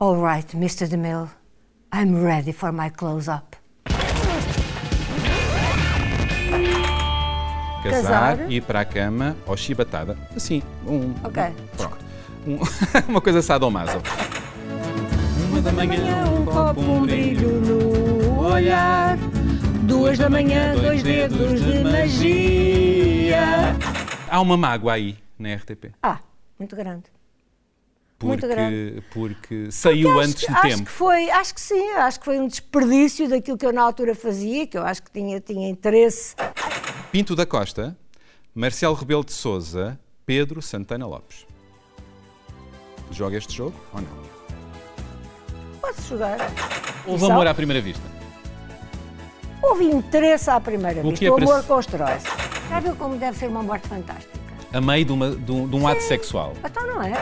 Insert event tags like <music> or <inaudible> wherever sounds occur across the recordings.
All right, Mr. DeMille. I'm ready for my close-up. Casar, Casar. ir para a cama ou chibatada. Assim, um. Ok. Pronto. Um- <laughs> uma coisa sadomaso. Uma da manhã, um copo, um brilho no olhar. Duas da manhã, dois dedos de magia. Há uma mágoa aí na RTP. Ah, muito grande. Porque, Muito grande. porque saiu Acho antes do acho tempo. Que foi, acho que sim, acho que foi um desperdício daquilo que eu na altura fazia, que eu acho que tinha, tinha interesse. Pinto da Costa, Marcelo Rebelo de Souza, Pedro Santana Lopes. Joga este jogo ou não? Pode jogar. Houve amor à primeira vista. Houve interesse à primeira O vista. é o amor se- constrói-se. Já viu como deve ser uma morte fantástica? A meio de, uma- de um, de um ato sexual. Então não é?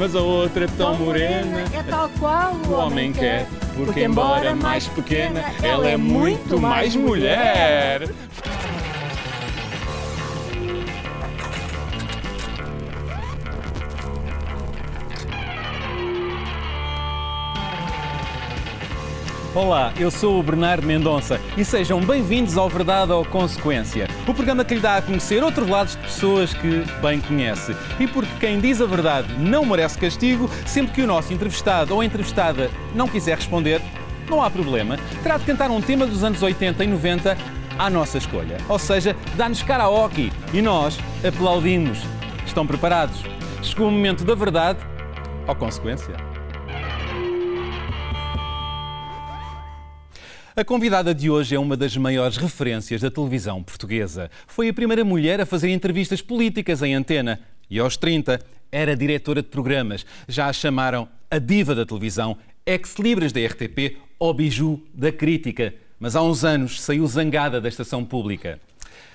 Mas a outra é tão morena. É tal qual O homem quer, porque embora mais pequena, ela é muito mais mulher. Olá, eu sou o Bernardo Mendonça e sejam bem-vindos ao Verdade ou Consequência, o programa que lhe dá a conhecer outros lados de pessoas que bem conhece. E porque quem diz a verdade não merece castigo, sempre que o nosso entrevistado ou entrevistada não quiser responder, não há problema, terá de cantar um tema dos anos 80 e 90 à nossa escolha. Ou seja, dá-nos karaoke e nós aplaudimos. Estão preparados? Chegou o momento da verdade ou consequência? A convidada de hoje é uma das maiores referências da televisão portuguesa. Foi a primeira mulher a fazer entrevistas políticas em antena e aos 30 era diretora de programas. Já a chamaram a diva da televisão, ex-libras da RTP ou biju da crítica. Mas há uns anos saiu zangada da estação pública.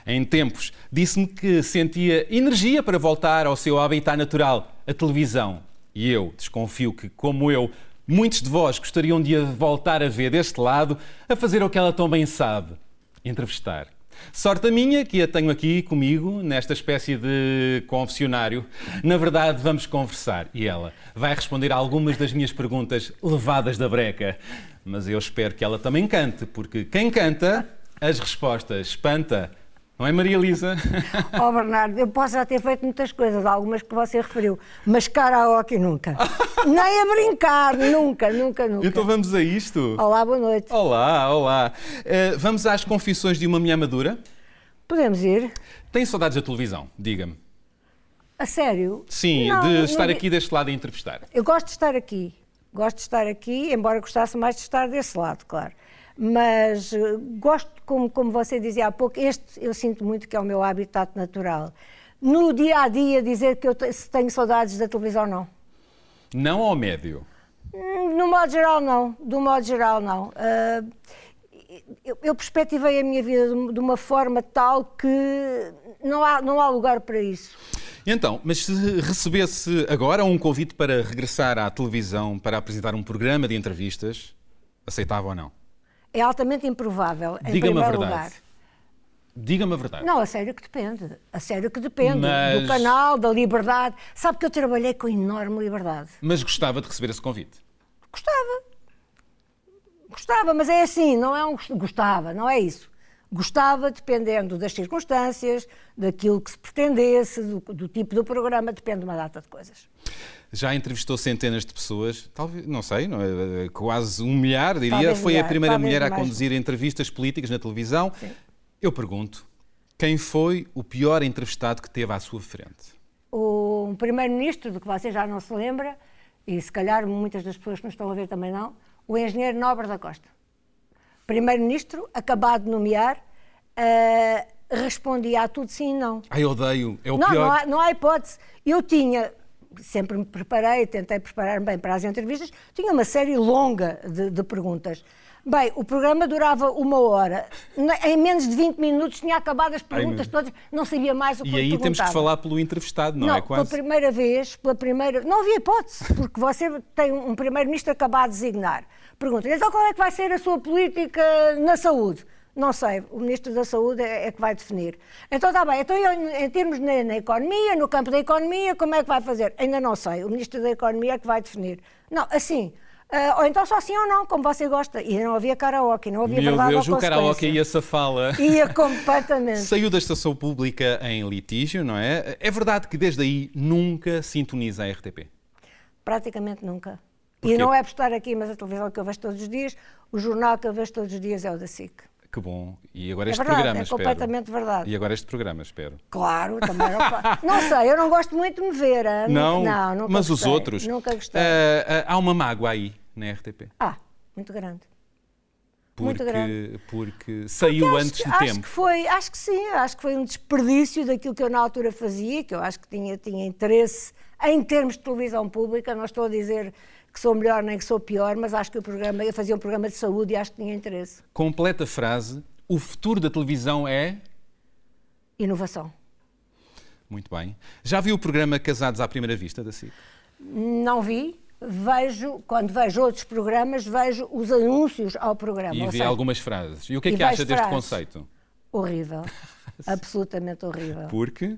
Em tempos, disse-me que sentia energia para voltar ao seu habitat natural, a televisão. E eu desconfio que, como eu, muitos de vós gostariam de a voltar a ver deste lado, a fazer o que ela tão bem sabe: entrevistar. Sorte a minha que a tenho aqui comigo, nesta espécie de confessionário. Na verdade, vamos conversar e ela vai responder a algumas das minhas perguntas levadas da breca. Mas eu espero que ela também cante, porque quem canta, as respostas espanta. Não é, Maria Elisa? Ó <laughs> Bernardo, eu posso já ter feito muitas coisas, algumas que você referiu, mas karaoke nunca. <laughs> Nem a brincar, nunca, nunca, nunca. Então vamos a isto. Olá, boa noite. Olá, olá. Eh, vamos às confissões de uma mulher madura. Podemos ir? Tem saudades da televisão? Diga-me. A sério? Sim, Não, de não- estar aqui deste lado a entrevistar. Eu gosto de estar aqui. Gosto de estar aqui, embora gostasse mais de estar desse lado, claro. Mas eh, gosto, como, como você dizia há pouco, este eu sinto muito que é o meu habitat natural. No dia a dia, dizer que eu se tenho saudades da televisão, ou não. Não ao médio. Hum, No modo geral, não. Do modo geral, não. Ah, eu, eu perspectivei a minha vida de, de uma forma tal que não há, não há lugar para isso. Então, mas se recebesse agora um convite para regressar à televisão para apresentar um programa de entrevistas, aceitava ou não? É altamente improvável, em Diga-me a primeiro verdade. lugar. Diga-me a verdade. Não, a sério que depende. A sério que depende. Mas- Do canal, da liberdade. Sabe que eu trabalhei com enorme liberdade. Mas gostava de receber esse convite. Gostava. Gostava, mas é assim, não é um gost- gostava, não é isso. Gostava dependendo das circunstâncias, daquilo que se pretendesse, do, do tipo do programa, depende de uma data de coisas. Já entrevistou centenas de pessoas, talvez, não sei, não é? quase um milhar, diria. Talvez Foi a milhar, primeira talvez mulher a mais. conduzir entrevistas políticas na televisão. Sim. Eu pergunto, quem foi o pior entrevistado que teve à sua frente? O primeiro-ministro, do que você já não se lembra, e se calhar muitas das pessoas que nos estão a ver também não, o engenheiro Nobre da Costa. Primeiro-ministro, acabado de nomear, ah, respondia a tudo sim e não. Ai, odeio, é o não, pior. não há, não há hipótese. Eu tinha, sempre me preparei, tentei preparar-me bem para as entrevistas, tinha uma série longa de, de perguntas. Bem, o programa durava uma hora. Em menos de 20 minutos tinha acabado as perguntas meu- todas, não sabia mais o que E aí temos que falar pelo entrevistado, não, Não, é quase? pela primeira vez, pela primeira. Não havia hipótese, porque você tem um um primeiro-ministro acabado de designar. Pergunta-lhe, então qual é que vai ser a sua política na saúde? Não sei, o Ministro da Saúde é, é que vai definir. Então está bem, então em termos na, na, economia, no campo da economia, como é que vai fazer? Ainda não sei, o Ministro da Economia é que vai definir. Não, assim, uh, ou então só sim ou não, como você gosta. E não havia karaoke, não havia Meu Deus, o karaoke ia safá-la. Ia completamente. <laughs> Saiu da estação pública em litígio, não é? É verdade que desde aí nunca sintoniza a RTP? Praticamente nunca. E não é por estar aqui, mas a televisão que eu vejo todos os dias, o jornal que eu vejo todos os dias é o da SIC. Que bom. E agora este é verdade, programa, é espero. completamente verdade. E agora este programa, espero. Claro, também <laughs> não Não sei, eu não gosto muito de me ver. Não, não nunca mas gostei, os outros. Nunca gostei. Uh, uh, há uma mágoa aí na RTP. Ah, muito grande. Porque, muito grande. porque saiu porque antes que, do acho tempo. Que foi, acho que sim, acho que foi um desperdício daquilo que eu na altura fazia, que eu acho que tinha, tinha interesse em termos de televisão pública. Não estou a dizer que sou melhor nem que sou pior, mas acho que o programa, eu fazia um programa de saúde e acho que tinha interesse. Completa frase o futuro da televisão é? Inovação. Muito bem. Já viu o programa Casados à Primeira Vista da SIC? Não vi. Vejo, quando vejo outros programas, vejo os anúncios ao programa. E vi algumas frases. E o que é que acha deste frases. conceito? Horrível. <laughs> Absolutamente horrível. Porque?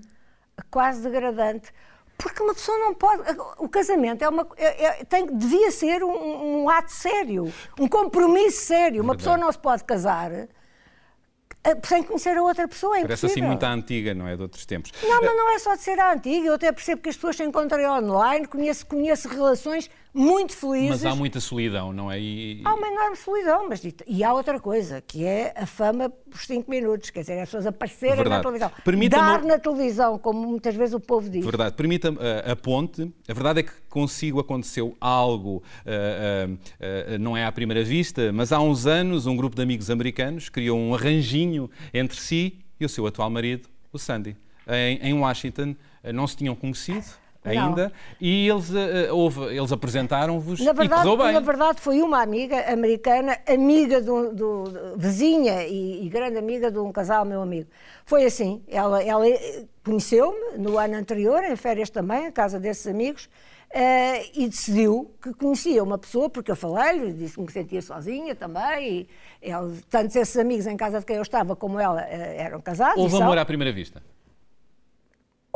Quase degradante. Porque uma pessoa não pode. O casamento é uma, é, é, tem, devia ser um, um, ato sério, um compromisso sério. Uma pessoa não se pode casar eh, sem conhecer a outra pessoa. É Parece assim muito à antiga, não é? De outros tempos. Não, mas não é só de ser à antiga. Eu até percebo que as pessoas se encontram online, conheço, conheço relações muito felizes. Mas há muita solidão, não é? E... Há uma enorme solidão, mas e há outra coisa, que é a fama por 5 minutos, quer dizer, as pessoas aparecerem Verdade. na televisão. Dar na televisão, como muitas vezes o povo diz. Verdade. Permita-me a, a, ponte. A verdade é que consigo aconteceu algo, uh, uh, uh, não é à primeira vista, mas há uns anos um grupo de amigos americanos criou um arranjinho entre si e o seu atual marido, o Sandy. Em, em Washington, não se tinham conhecido ainda, não. e eles, uh, houve, eles apresentaram-vos e correu bem. Na verdade, foi uma amiga americana, amiga do, do, vizinha e, e, grande amiga de um casal, meu amigo. Foi assim, ela, ela eh, conheceu-me no ano anterior, em férias também, em casa desses amigos, Uh, e decidiu que conhecia uma pessoa, porque eu falei-lhe, disse-me que sentia sozinha também, e ele, tanto esses amigos em casa de quem eu estava como ela uh, eram casados. Houve amor à primeira vista?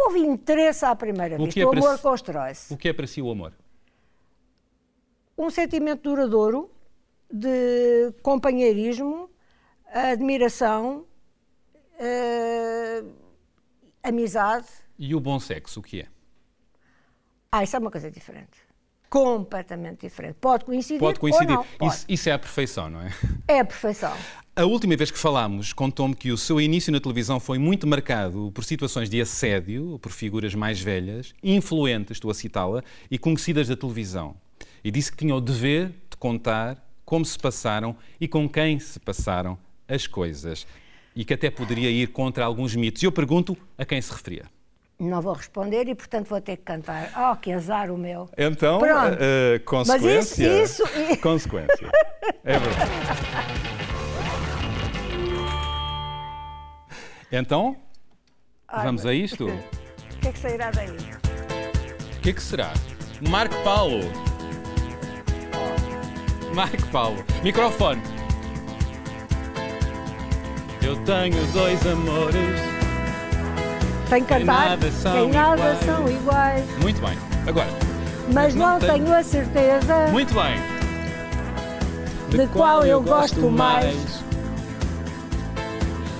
Houve interesse à primeira o vista. É o amor si... constrói-se. O que é para si o amor? Um sentimento duradouro de companheirismo, admiração, uh, amizade. E o bom sexo, o que é? Ah, isso é uma coisa diferente completamente diferente. Pode coincidir. Pode coincidir. Ou não. Pode. Isso, isso, é a perfeição, não é? É a perfeição. A última vez que falámos, contou-me que o seu início na televisão foi muito marcado por situações de assédio, por figuras mais velhas, influentes, estou a citá-la, e conhecidas da televisão. E disse que tinha o dever de contar como se passaram e com quem se passaram as coisas. E que até poderia ir contra alguns mitos. E eu pergunto a quem se referia. Não vou responder e, portanto, vou ter que cantar. Oh, que azar o meu. Então, uh, consequência. Mas isso, isso... <laughs> Consequência. É verdade. Então, Ai, vamos a isto? <laughs> O que é que sairá daí? O que é que será? Marco Paulo. Marco Paulo. Microfone. Eu tenho dois amores sem cantar, que em nada são iguais. Muito bem. Agora. Mas não, não tenho... tenho a certeza. Muito bem. De, de qual eu gosto mais.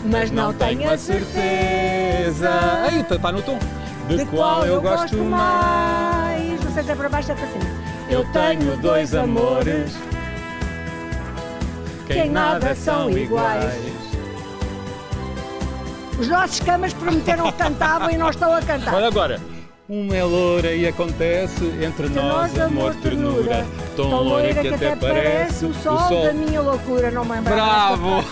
Mas não tenho a certeza. Aí, está tá no tom. De, de qual eu gosto mais. Não sei se é para baixo ou para cima. Eu tenho dois amores que em nada são iguais. Os nossos camas prometeram que cantavam e não estão a cantar. Olha agora. Uma é loura e acontece entre nós, amor, ternura. Tão, Tão loira que, que até parece o sol, o sol, da minha loucura, não me lembro. Bravo!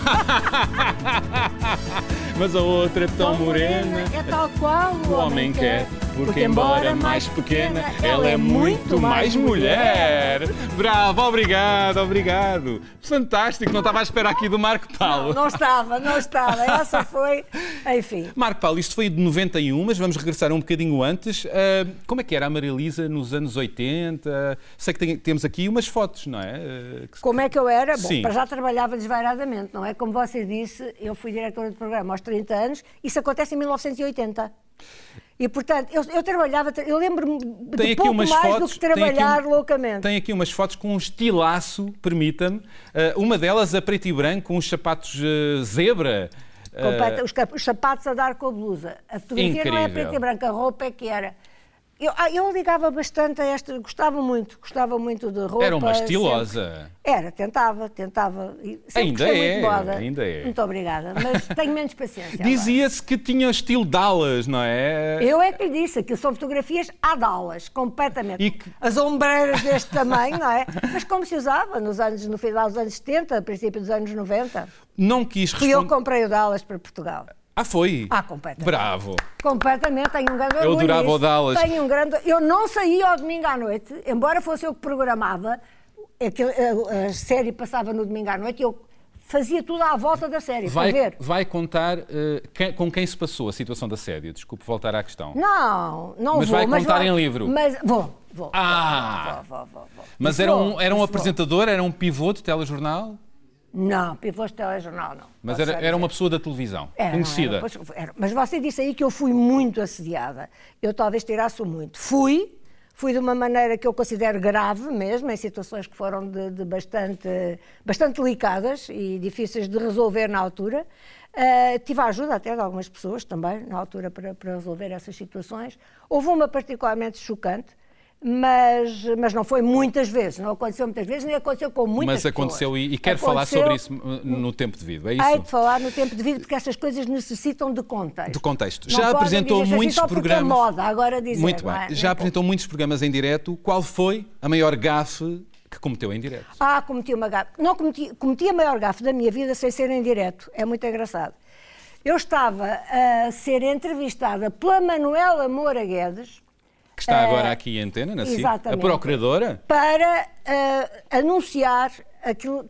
<laughs> Mas a outra é tão, tão morena, morena, é tal qual o, o homem quer. Porque, embora mais pequena, ela é muito mais mulher. Bravo, obrigado, obrigado. Fantástico, não estava à espera aqui do Marco Paulo. Não, não estava, não estava. Essa foi, enfim. Marco Paulo, isto foi de 91, mas vamos regressar um bocadinho antes. Uh, como é que era a Maria Elisa nos anos 80? Sei que tem, temos aqui umas fotos, não é? Uh, como é que eu era? Bom, Sim. para já trabalhava desvairadamente, não é? Como você disse, eu fui diretora de programa aos 30 anos, isso acontece em 1980. E, portanto, eu, eu trabalhava, eu lembro-me de pouco mais fotos, do que trabalhar tem loucamente. Tem aqui umas fotos com um estilaço, permita-me. Uh, uma delas a preto e branco, com os sapatos uh, zebra. Uh, os, os, sapatos a dar com a blusa. A fotografia incrível. não é preto e branco, a roupa é que era. Eu, ah, eu ligava bastante a esta, gostava muito, gostava muito de roupa. Era uma estilosa. Sempre. Era, tentava, tentava. Ainda é, ainda é. Muito obrigada, mas tenho menos paciência. Dizia-se que tinha estilo Dallas, não é? Eu é que lhe disse, que são fotografias a Dallas, completamente. E que... As ombreiras deste tamanho, não é? Mas como se usava nos anos, no final dos anos 70, princípio dos anos 90. Não quis responder. Fui eu comprei o Dallas para Portugal. Ah, foi? Ah, completamente. Bravo. Completamente, tenho um grande orgulho. Eu adorava o Dallas. Tenho um grande... Eu não saía ao domingo à noite, embora fosse eu que programava, a, a série passava no domingo à noite e eu fazia tudo à volta da série, vai, ver. Vai contar uh, quem, com quem se passou a situação da série? Desculpe voltar à questão. Não, não mas vou. Vai mas contar vai em livro? Mas vou, vou. Ah! Vou, vou, vou, vou. Mas era um, era um apresentador, era um pivô de telejornal? Não, pivôs de telejornal não. Mas era, era uma pessoa da televisão, era, conhecida. Era, era, mas você disse aí que eu fui muito assediada. Eu talvez tirasse muito. Fui, fui de uma maneira que eu considero grave mesmo, em situações que foram de, de bastante, bastante delicadas e difíceis de resolver na altura. Uh, tive a ajuda até de algumas pessoas também, na altura, para, para resolver essas situações. Houve uma particularmente chocante, mas, mas não foi muitas vezes, não aconteceu muitas vezes, nem aconteceu com muitas Mas aconteceu pessoas. e, e quer aconteceu, falar sobre isso no tempo devido, é isso? Hei de falar no tempo devido porque essas coisas necessitam de contexto. De contexto. Não Já apresentou assim, muitos programas. É moda, agora dizer, Muito bem. É? Já apresentou muitos programas em direto. Qual foi a maior gafe que cometeu em direto? Ah, cometi uma gafe. Não cometi, cometi a maior gafe da minha vida sem ser em direto. É muito engraçado. Eu estava a ser entrevistada pela Manuela Moura Guedes, que está agora uh, aqui em antena, na CIP, a procuradora, para uh, anunciar aquilo,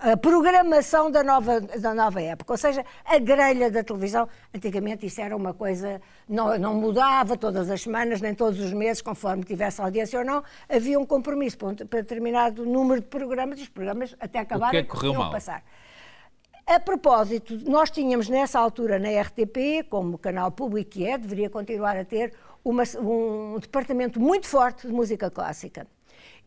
a programação da nova, da nova época, ou seja, a grelha da televisão. Antigamente isso era uma coisa, não, não mudava todas as semanas, nem todos os meses, conforme tivesse audiência ou não, havia um compromisso para determinado número de programas e os programas até acabarem o que é que passar. A propósito, nós tínhamos nessa altura na RTP, como canal público que é, deveria continuar a ter, uma, um departamento muito forte de música clássica.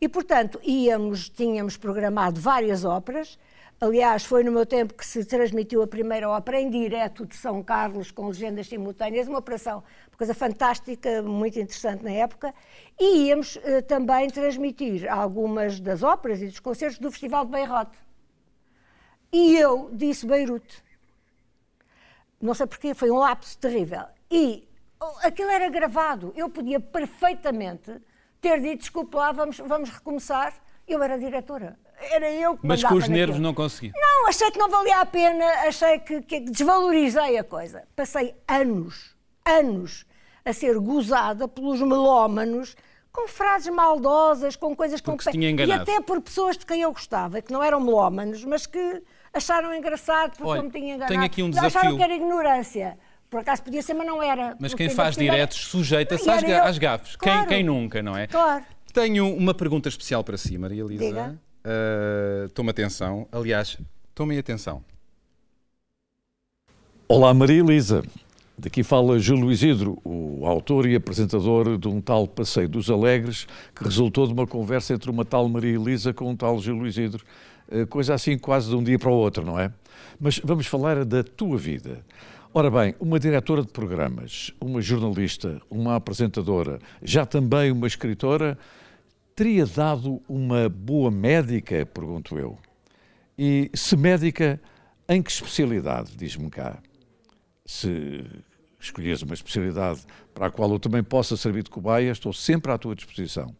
E, portanto, íamos, tínhamos programado várias óperas. Aliás, foi no meu tempo que se transmitiu a primeira ópera em direto de São Carlos, com legendas simultâneas, uma operação, uma coisa fantástica, muito interessante na época. E íamos eh, também transmitir algumas das óperas e dos concertos do Festival de Beirute. E eu disse Beirute. Não sei porquê, foi um lapso terrível. E aquilo era gravado. Eu podia perfeitamente ter dito, desculpe lá, vamos, vamos recomeçar. Eu era diretora. Era eu que Mas com os nervos não consegui. Não, achei que não valia a pena, achei que, que desvalorizei a coisa. Passei anos, anos a ser gozada pelos melómanos com frases maldosas, com coisas com E até por pessoas de quem eu gostava, que não eram melómanos, mas que acharam engraçado porque Olha, eu me tinha enganado. Tenho aqui um desafio. Acharam que era ignorância. Por acaso podia ser, mas não era. Mas quem faz diretos sujeita-se às, às gafes. Claro. Quem, quem nunca, não é? Claro. Tenho uma pergunta especial para si, Maria Elisa. Diga. Uh, tome atenção. Aliás, tomem atenção. Olá, Maria Elisa. Daqui fala Júlio Isidro, o autor e apresentador de um tal Passeio dos Alegres, que resultou de uma conversa entre uma tal Maria Elisa com um tal Júlio Isidro. Eh, coisa assim quase de um dia para o outro, não é? Mas vamos falar da tua vida. Ora bem, uma diretora de programas, uma jornalista, uma apresentadora, já também uma escritora, teria dado uma boa médica, pergunto eu. E se médica, em que especialidade, diz-me cá? Se escolheres uma especialidade para a qual eu também possa servir de cobaia, estou sempre à tua disposição.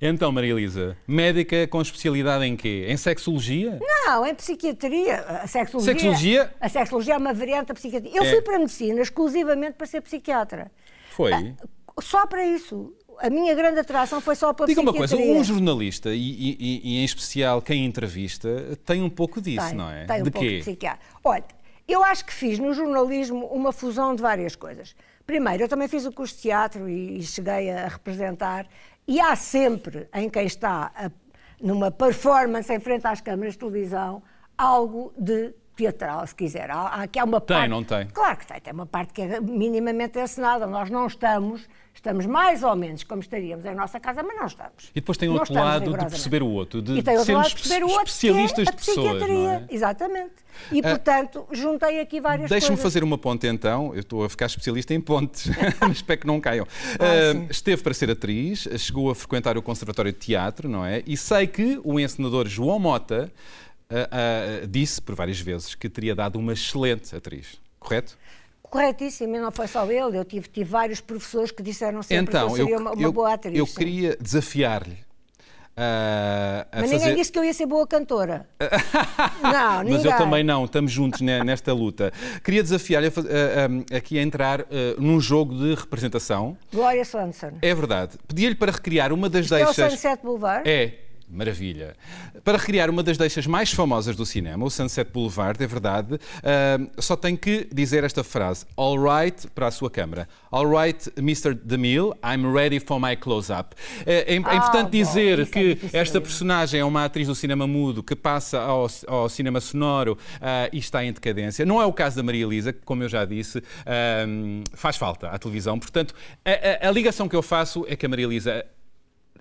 Então, Maria Elisa, médica com especialidade em quê? Em sexologia? Não, em psiquiatria. A sexologia, sexologia? A sexologia é uma variante da psiquiatria. Eu é. fui para a medicina exclusivamente para ser psiquiatra. Foi? Uh, só para isso. A minha grande atração foi só para Diga uma coisa, um jornalista, e, e, e, em especial quem entrevista, tem um pouco disso, tem, não é? Tem um de pouco quê? de psiquiatra. Olha, eu acho que fiz no jornalismo uma fusão de várias coisas. Primeiro, eu também fiz o curso de teatro e, e cheguei a representar, e há sempre em quem está a, numa performance em frente às câmaras de televisão algo de teatral, se quiser. Há, aqui há uma tem, parte, não tem? Claro que tem. Tem uma parte que é minimamente encenada. Nós não estamos, estamos mais ou menos como estaríamos em nossa casa, mas não estamos. E depois tem outro lado de perceber o outro, de e tem outro lado de perceber o outro, especialistas que é a de pessoas, é? Exatamente. E, ah, portanto, juntei aqui várias Deixa-me fazer uma ponte então. Eu estou a ficar especialista em pontes, <laughs> <laughs> mas espero que não caiam. Ah, uh, esteve para ser atriz, chegou a frequentar o Conservatório de Teatro, não é? E sei que o encenador João Mota uh, uh, disse por várias vezes que teria dado uma excelente atriz, correto? Corretíssimo, e não foi só ele, eu tive, tive vários professores que disseram sempre então, que eu seria eu, uma, uma eu, boa atriz. Eu queria desafiar-lhe Uh, Mas ninguém disse que eu ia ser boa cantora. <laughs> não, ninguém. Mas eu também não, estamos juntos nesta luta. Queria desafiar-lhe uh, aqui a entrar uh, num jogo de representação. Glória Swanson. É verdade. Pedi-lhe para recriar uma das Isto deixas. É o Sunset Boulevard? É. Maravilha. Para recriar uma das deixas mais famosas do cinema, o Sunset Boulevard, é verdade, uh, só tem que dizer esta frase: All right, para a sua câmara. All right, Mr. DeMille, I'm ready for my close-up. É, é, ah, importante dizer que é esta personagem é uma atriz do cinema mudo que passa ao, ao cinema sonoro uh, e está em decadência. Não é o caso da Maria Elisa, que, como eu já disse, faz falta à televisão. Portanto, a, a, a ligação que eu faço é que a Maria Elisa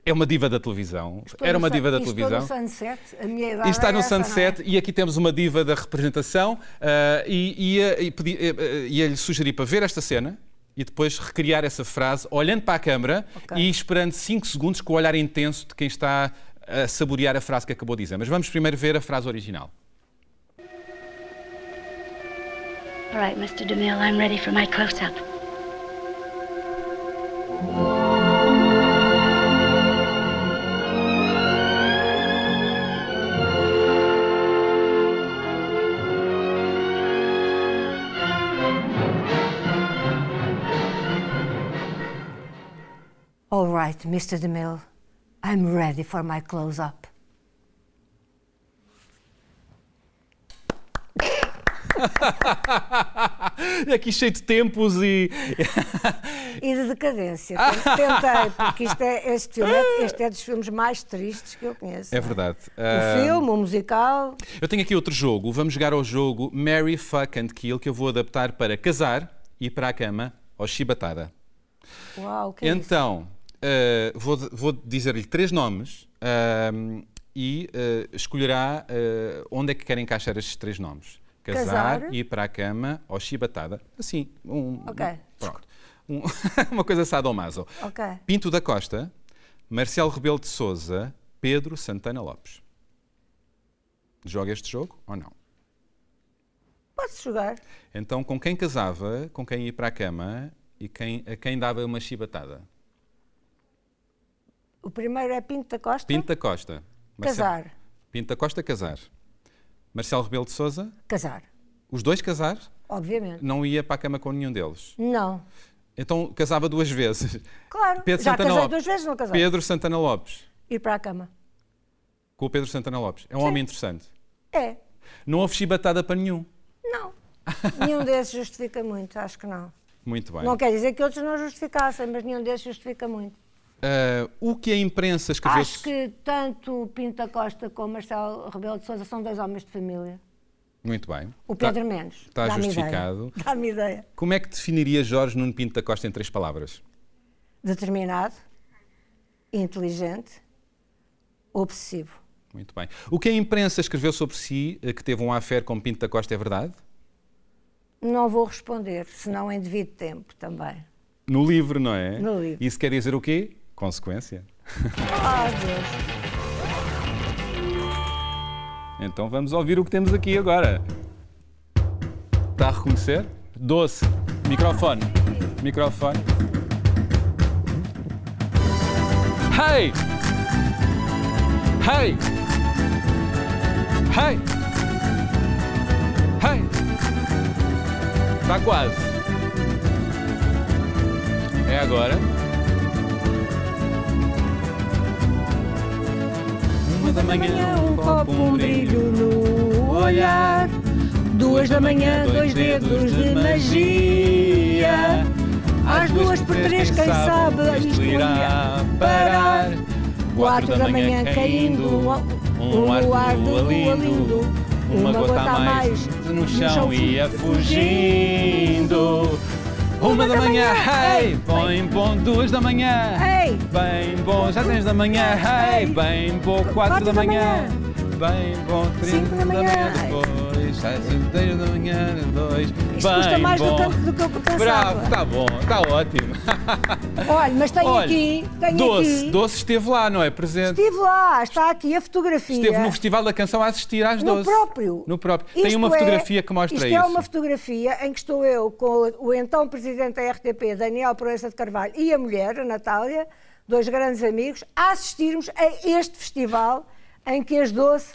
é uma diva da televisão. Estou Era uma diva da estou televisão. no Sunset, a minha idade está no é essa, Sunset é? e aqui temos uma diva da representação uh, e ia, ia, ia, ia lhe sugerir para ver esta cena e depois recriar essa frase olhando para a câmara okay. e esperando 5 segundos com o olhar intenso de quem está a saborear a frase que acabou de dizer. Mas vamos primeiro ver a frase original. All right, Mr. DeMille, I'm ready for my close-up. Right, Mr. DeMille, I'm ready for my close-up. <laughs> Aqui cheio de tempos e. e de decadência. Tentei, porque isto é, este, filme é, este é dos filmes mais tristes que eu conheço. É verdade. O uh... filme, o musical. Eu tenho aqui outro jogo. Vamos jogar ao jogo Mary Fuck and Kill, que eu vou adaptar para casar e para a cama ou chibatada. Uau, que então, é uh, vou, vou dizer-lhe três nomes uh, e uh, escolherá onde é que quer encaixar estes três nomes. Casar, Casar. ir para a cama ou chibatada. Assim, um. Ok. Pronto. Um, <laughs> uma coisa sadomaso. Ok. Pinto da Costa, Marcelo Rebelo de Souza, Pedro Santana Lopes. Joga este jogo ou não? Posso jogar. Então, com quem casava, com quem ia para a cama e quem, a quem dava uma chibatada? O primeiro é Pinto da Costa? Pinto da Costa. Casar. Pinto da Costa, casar. Marcelo Rebelo de Souza? Casar. Os dois casar? Obviamente. Não ia para a cama com nenhum deles? Não. Então casava duas vezes? Claro. Pedro Já Santana casei Lopes. duas vezes, não casei. Pedro Santana Lopes. Ir para a cama. Com o Pedro Santana Lopes. É um Sim. homem interessante. É. Não houve chibatada para nenhum? Não. nenhum desses justifica muito, acho que não. Muito bem. Não quer dizer que outros não justificassem, mas nenhum desses justifica muito. Uh, o que a imprensa escreveu... Acho que tanto Pinto da Costa como Marcelo Rebelo de Sousa são dois homens de família. Muito bem. O Pedro tá, menos. Está justificado. Dá-me ideia. Como é que definiria Jorge Nuno Pinto da Costa em três palavras? Determinado, inteligente, obsessivo. Muito bem. O que a imprensa escreveu sobre si, eh, que teve um affair com Pinto da Costa, é verdade? Não vou responder, senão em devido tempo também. No livro, não é? No livro. Isso quer dizer o quê? Consequência. Ah, Deus. Então vamos ouvir o que temos aqui agora. Está a reconhecer? Doce. Microfone. Microfone. Hey! Hey! Hey! Hey! Está quase. É agora. Da manhã, um copo, um brilho no olhar. Duas da manhã, dois dedos de magia. Às duas por três, quem sabe, isto irá parar. Quatro da manhã, caindo um ar de lua lindo. Uma gota a mais no chão ia fugindo. Uma da manhã, hey, bem bom, duas da manhã, Hey. bem bom, já tens da manhã, hey, bem bom, quatro da manhã, bem bom, três Cinco da manhã. depois, seis da manhã, dois, Isto custa bem mais do bom. que- do que eu pensava. Bravo, tá bom, tá ótimo. <laughs> Olha, mas tenho Olha, aqui, tenho Doce, aqui. Doce esteve lá, não é? Presente. Estive lá, está aqui a fotografia. Esteve no Festival da Canção a assistir às No 12. próprio. No próprio. Tem Isto uma é- fotografia que mostra isto isso. é uma fotografia em que estou eu com o então presidente da RTP, Daniel Proença de Carvalho, e a mulher, a Natália, dois grandes amigos, a assistirmos a este festival em que as 12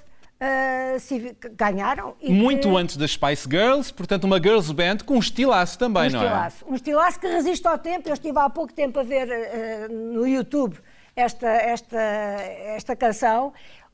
se- ganharam. e Muito que, antes das Spice Girls, portanto, uma girls band com um estilaço também, um não é? estilaço. Um estilaço que resiste ao tempo. Eu estive há pouco tempo a ver eh, no YouTube esta, esta, esta canção.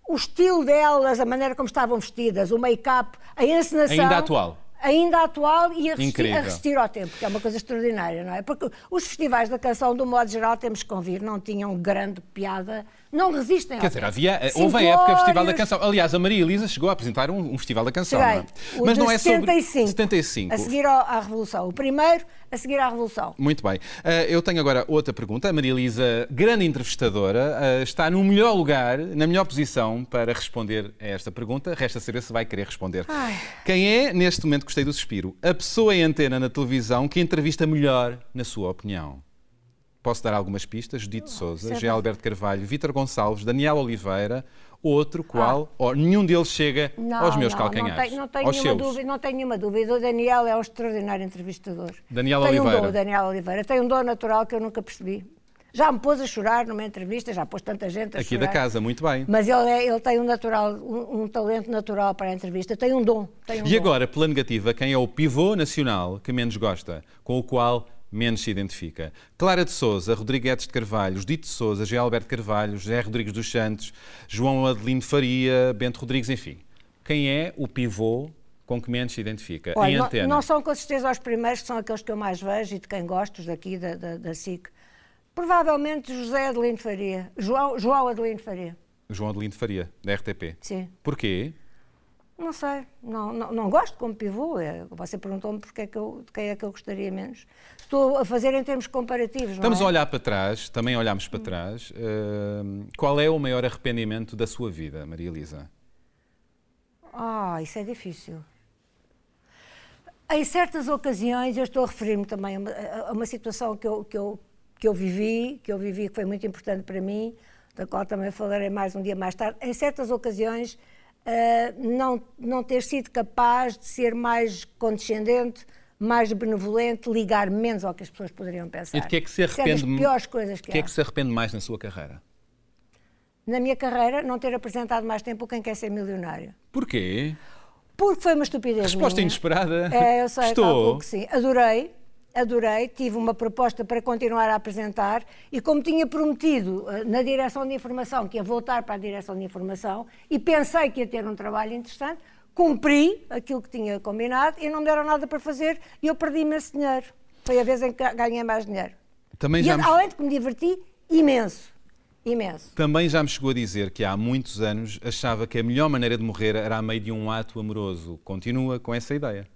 O estilo delas, a maneira como estavam vestidas, o make-up, a encenação. Ainda atual. Ainda atual e a resistir, a resistir ao tempo, que é uma coisa extraordinária, não é? Porque os festivais da canção, do modo geral, temos que convir, não tinham grande piada, não resistem ao Quer dizer, tempo. havia, houve a época Festival da. Canção. Aliás, a Maria Elisa chegou a apresentar um, um Festival da Canção. Cheguei. não é? Mas não é sobre 75. 75. A seguir ao- à Revolução. O primeiro, a seguir à Revolução. Muito bem. Ah, eu tenho agora outra pergunta. A Maria Elisa, grande entrevistadora, ah, está no melhor lugar, na melhor posição para responder a esta pergunta. Resta saber se vai querer responder. Ai. Quem é, neste momento, gostei do suspiro, a pessoa em antena na televisão que entrevista melhor, na sua opinião? Posso dar algumas pistas? Judite Souza, certo. G. Alberto Carvalho, Vítor Gonçalves, Daniel Oliveira, outro, qual? Ou nenhum deles chega aos meus Ah. não, calcanhares? Não tenho, não tenho nenhuma seus? dúvida, não tenho nenhuma dúvida. O Daniel é um extraordinário entrevistador. Daniel tem Oliveira. um dom, Daniel Oliveira. Tem um dom natural que eu nunca percebi. Já me pôs a chorar numa entrevista, já pôs tanta gente a Aqui chorar. da casa, muito bem. Mas ele, é- ele tem um, natural, um, um talento natural para a entrevista. Tem um dom. Tem um E dom. agora, pela negativa, quem é o pivô nacional que menos gosta, com o qual menos se identifica? Clara de Souza, Rodrigues de Carvalho, Dito de Souza, G. Alberto Carvalho, José Rodrigues dos Santos, João Adelino Faria, Bento Rodrigues, enfim. Quem é o pivô com que menos se identifica? Olha, em não- antena. Não, são com certeza os primeiros, que são aqueles que eu mais vejo e de quem gosto, os daqui da, da, da SIC. Provavelmente José Adelino Faria. João, João Adelino Faria. João Adelino Faria, da RTP. Sim. Porquê? Não sei, não, não, não gosto como pivô. É, Você perguntou-me porque é que eu, de quem é que eu gostaria menos. Estou a fazer em termos comparativos, Estamos não a é? olhar para trás, também olhamos para trás. Hum, qual é o maior arrependimento da sua vida, Maria Elisa? Ah, isso é difícil. Em certas ocasiões, eu estou a referir-me também a uma, a uma situação que eu, que, eu, que eu vivi, que eu vivi que foi muito importante para mim, da qual também falarei mais um dia mais tarde. Em certas ocasiões, ah, não, não ter sido capaz de ser mais condescendente, mais benevolente, ligar menos ao que as pessoas poderiam pensar. E de que é que se Isso arrepende? É piores coisas que, que é que se arrepende mais na sua carreira? Na minha carreira, não ter apresentado mais tempo Quem Quer Ser Milionário. Porquê? Porque foi uma estupidez Resposta minha. inesperada. É, eu sei, Estou. que sim. Adorei, adorei. Tive uma proposta para continuar a apresentar e como tinha prometido eh, na direção de informação que ia voltar para a direção de informação e pensei que ia ter um trabalho interessante, cumpri aquilo que tinha combinado e não me deram nada para fazer e eu perdi imenso dinheiro. Foi a vez em que ganhei mais dinheiro. Também E já, me, além de que me diverti imenso, imenso. também já me chegou a dizer que há muitos anos achava que a melhor maneira de morrer era a meio de um ato amoroso. Continua com essa ideia?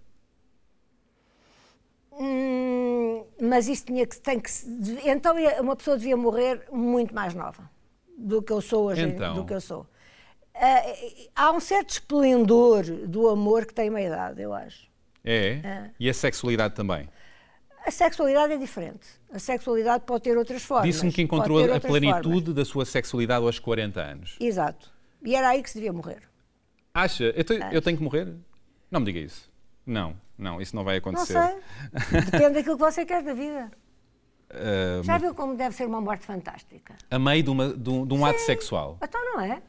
Hum, mas isso tinha que, tem que então uma pessoa devia morrer muito mais nova do que eu sou hoje, Então. do que eu sou. Ah, há um certo esplendor do amor que tem uma idade, eu acho. É? E a sexualidade também? A sexualidade é diferente. A sexualidade pode ter outras formas. Disse-me que encontrou a plenitude formas. da sua sexualidade aos 40 anos. Exato. E era aí que se devia morrer. Acha? Eu, te- eu tenho que morrer? Não me diga isso. Não, não, isso não vai Não acontecer. sei. <laughs> Depende daquilo que você quer da vida. Ah, Já viu como deve ser uma morte fantástica? a meio de, uma- de um, de um ato sexual. Então não é?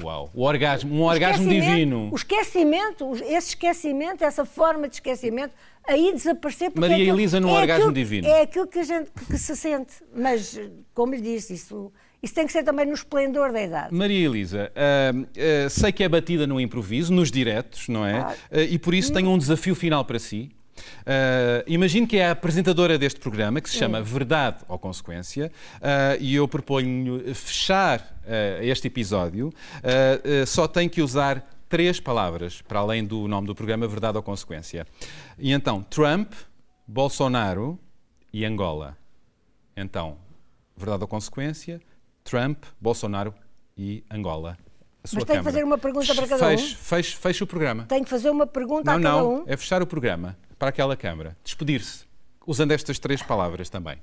Uau, o orgasmo, um orgasmo divino. O esquecimento, esse esquecimento, essa forma de esquecimento, aí desaparecer. Maria é aquilo, Elisa num é orgasmo aquilo, divino. É aquilo que a gente que se sente. Mas, como lhe disse, isso, isso tem que ser também no esplendor da idade. Maria Elisa, uh, uh, sei que é batida no improviso, nos diretos, não é? Uh, e por isso tenho um desafio final para si. Uh, imagino que é a apresentadora deste programa, que se chama Verdade ou Consequência, uh, e eu proponho fechar uh, este episódio. só tem que usar três palavras, para além do nome do programa, Verdade ou Consequência. E então, Trump, Bolsonaro e Angola. Então, Verdade ou Consequência, Trump, Bolsonaro e Angola. Mas tem que fazer uma pergunta para cada feche, um? Feche, feche o programa. Tem que fazer uma pergunta não, a cada não, um? Não, é fechar o programa para aquela Câmara. Despedir-se, usando estas três palavras também.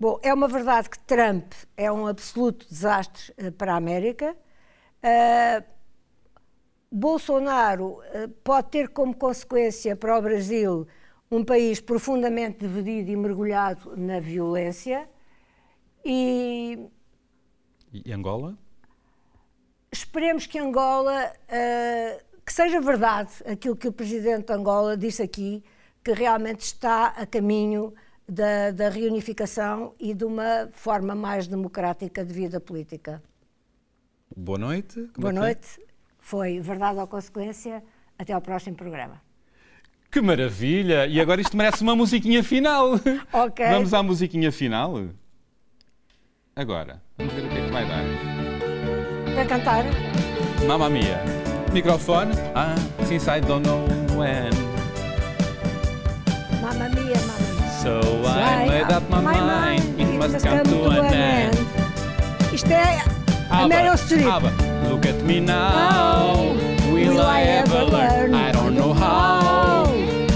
Bom, é uma verdade que Trump é um absoluto desastre uh, para a América. Uh, Bolsonaro uh, pode ter como consequência para o Brasil um país profundamente dividido e mergulhado na violência. E, e Angola? Esperemos que Angola que seja verdade aquilo que o presidente de Angola disse aqui, que realmente está a caminho da, da reunificação e de uma forma mais democrática de vida política. Boa noite. Como Boa é noite. Foi Verdade ou Consequência. Até ao próximo programa. Que maravilha! E agora isto merece uma musiquinha final. <laughs> Ok. Vamos à musiquinha final? Agora, vamos ver o que é que vai dar. Para cantar? Mamma Mia. Microfone. Ah, since I don't know when. Mamma Mia, Mamma Mia. So, so I, I made up my, my mind. mind. It, it must come, come to, an, end. end. Isto é a Meryl Streep. Abba. Look at me now. Will, Will I, I ever learn? I don't know how.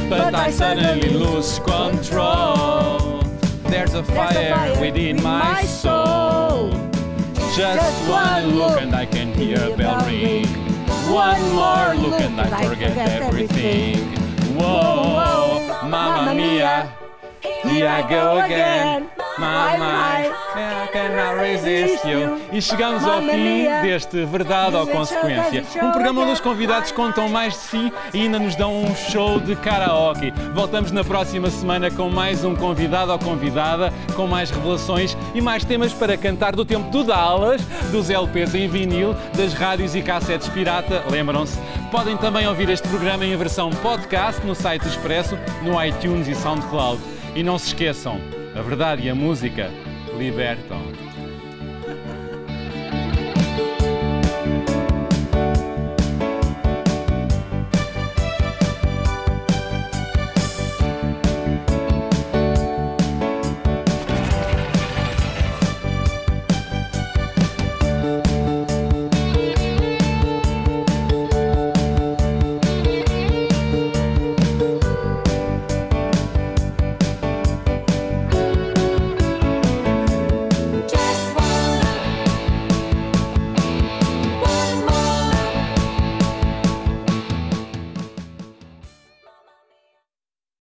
But, but I suddenly lose control. There's a fire, There's a fire within, within my soul. Just, Just one look and I can hear a bell ring. One more look and I forget everything. Whoa, mamma mia, here I go again. My, I cannot resist you. E chegamos ao fim deste Verdade ou Consequência. Um programa onde os convidados contam mais de si e ainda nos dão um show de karaoke. Voltamos na próxima semana com mais um convidado ou convidada, com mais revelações e mais temas para cantar do tempo do Dallas, dos LPs em vinil, das rádios e cassetes pirata. Lembram-se? Podem também ouvir este programa em versão podcast no site Expresso, no iTunes e SoundCloud. E não se esqueçam, a verdade e a música libertam.